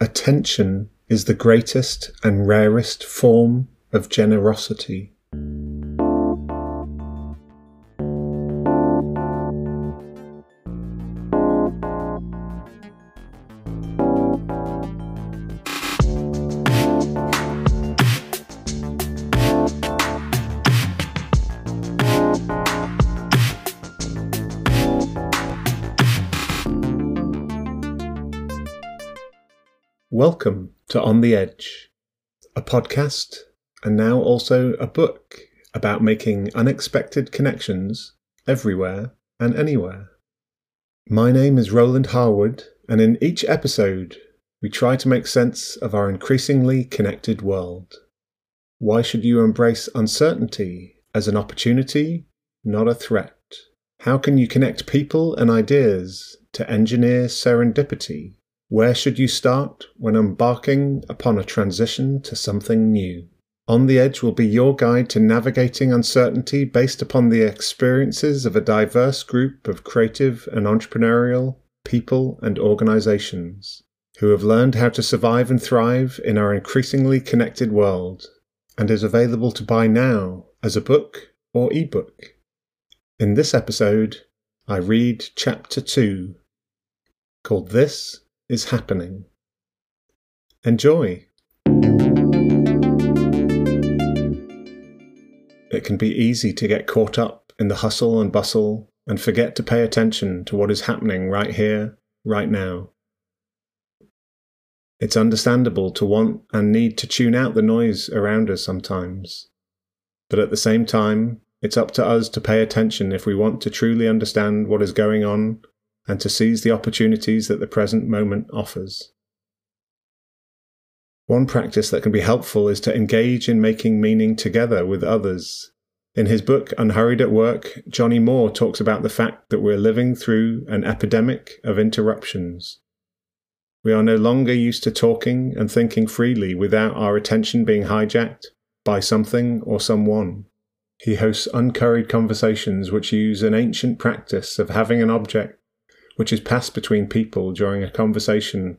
Attention is the greatest and rarest form of generosity. Welcome to On the Edge, a podcast and now also a book about making unexpected connections everywhere and anywhere. My name is Roland Harwood, and in each episode, we try to make sense of our increasingly connected world. Why should you embrace uncertainty as an opportunity, not a threat? How can you connect people and ideas to engineer serendipity? Where should you start when embarking upon a transition to something new? On the Edge will be your guide to navigating uncertainty based upon the experiences of a diverse group of creative and entrepreneurial people and organizations who have learned how to survive and thrive in our increasingly connected world and is available to buy now as a book or ebook. In this episode, I read chapter 2 called This is happening. Enjoy! It can be easy to get caught up in the hustle and bustle and forget to pay attention to what is happening right here, right now. It's understandable to want and need to tune out the noise around us sometimes. But at the same time, it's up to us to pay attention if we want to truly understand what is going on and to seize the opportunities that the present moment offers. One practice that can be helpful is to engage in making meaning together with others. In his book Unhurried at Work, Johnnie Moore talks about the fact that we're living through an epidemic of interruptions. We are no longer used to talking and thinking freely without our attention being hijacked by something or someone. He hosts unhurried conversations which use an ancient practice of having an object which is passed between people during a conversation,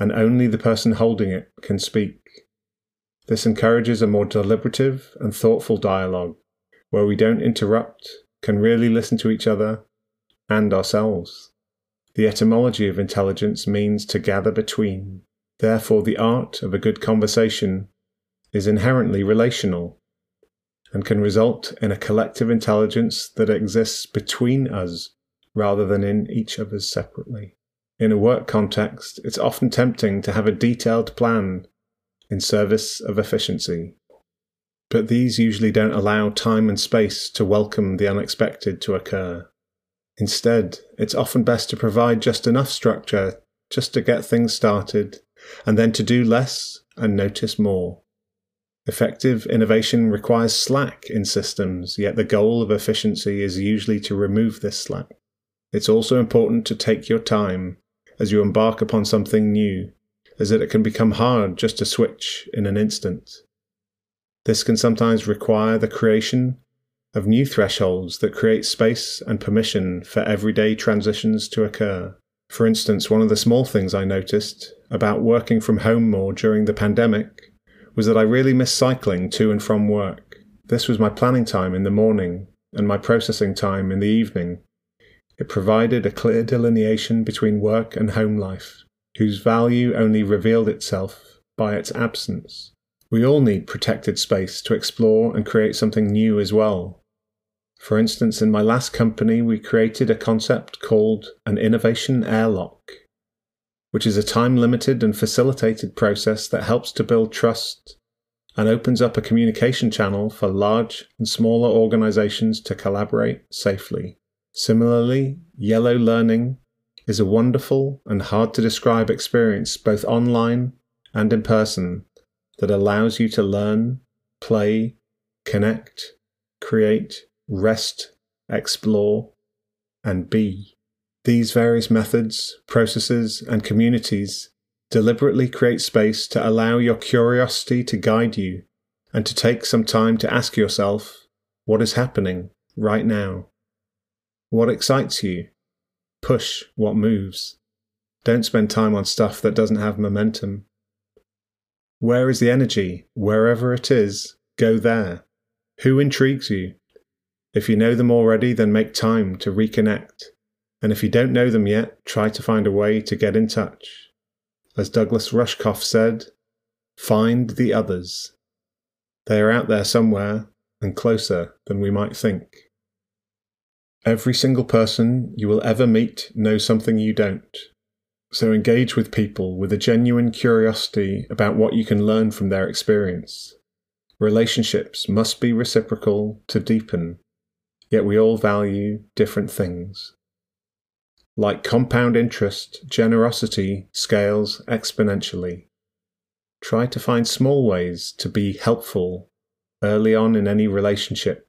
and only the person holding it can speak. This encourages a more deliberative and thoughtful dialogue, where we don't interrupt, can really listen to each other and ourselves. The etymology of intelligence means to gather between. Therefore, the art of a good conversation is inherently relational and can result in a collective intelligence that exists between us rather than in each us separately. In a work context, it's often tempting to have a detailed plan in service of efficiency. But these usually don't allow time and space to welcome the unexpected to occur. Instead, it's often best to provide just enough structure just to get things started, and then to do less and notice more. Effective innovation requires slack in systems, yet the goal of efficiency is usually to remove this slack. It's also important to take your time as you embark upon something new, as that it can become hard just to switch in an instant. This can sometimes require the creation of new thresholds that create space and permission for everyday transitions to occur. For instance, one of the small things I noticed about working from home more during the pandemic was that I really missed cycling to and from work. This was my planning time in the morning and my processing time in the evening. It provided a clear delineation between work and home life, whose value only revealed itself by its absence. We all need protected space to explore and create something new as well. For instance, in my last company, we created a concept called an innovation airlock, which is a time limited and facilitated process that helps to build trust and opens up a communication channel for large and smaller organizations to collaborate safely. Similarly, yellow learning is a wonderful and hard to describe experience both online and in person that allows you to learn, play, connect, create, rest, explore, and be. These various methods, processes, and communities deliberately create space to allow your curiosity to guide you and to take some time to ask yourself what is happening right now. What excites you? Push what moves. Don't spend time on stuff that doesn't have momentum. Where is the energy? Wherever it is, go there. Who intrigues you? If you know them already, then make time to reconnect. And if you don't know them yet, try to find a way to get in touch. As Douglas Rushkoff said, find the others. They are out there somewhere and closer than we might think. Every single person you will ever meet knows something you don't. So engage with people with a genuine curiosity about what you can learn from their experience. Relationships must be reciprocal to deepen, yet we all value different things. Like compound interest, generosity scales exponentially. Try to find small ways to be helpful early on in any relationship,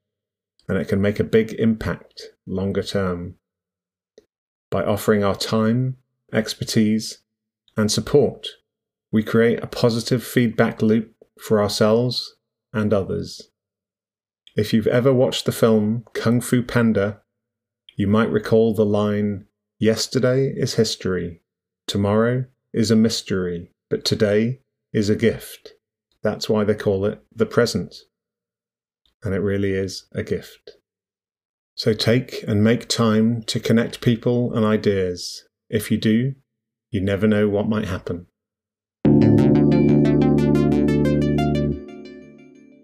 and it can make a big impact longer term. By offering our time, expertise, and support, we create a positive feedback loop for ourselves and others. If you've ever watched the film Kung Fu Panda, you might recall the line Yesterday is history, tomorrow is a mystery, but today is a gift. That's why they call it the present. And it really is a gift. So take and make time to connect people and ideas if you do, you never know what might happen.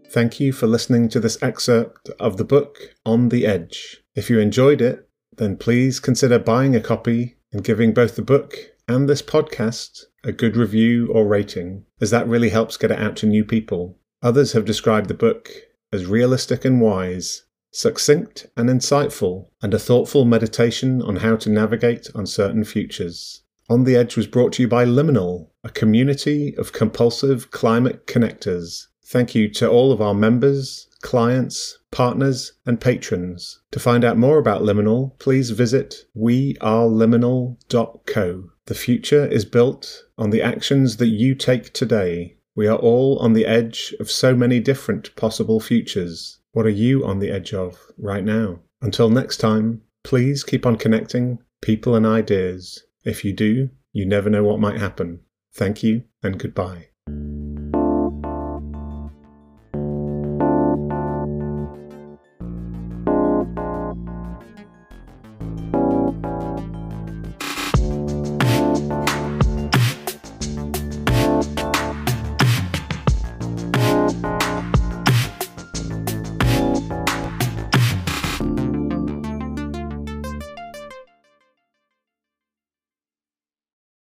Thank you for listening to this excerpt of the book On the Edge. If you enjoyed it, then please consider buying a copy and giving both the book and this podcast a good review or rating, as that really helps get it out to new people. Others have described the book as realistic and wise, succinct and insightful, and a thoughtful meditation on how to navigate uncertain futures. On the Edge was brought to you by Liminal, a community of compulsive climate connectors. Thank you to all of our members, clients, partners, and patrons. To find out more about Liminal, please visit weareliminal.co. The future is built on the actions that you take today. We are all on the edge of so many different possible futures. What are you on the edge of right now? Until next time, please keep on connecting people and ideas. If you do, you never know what might happen. Thank you and goodbye.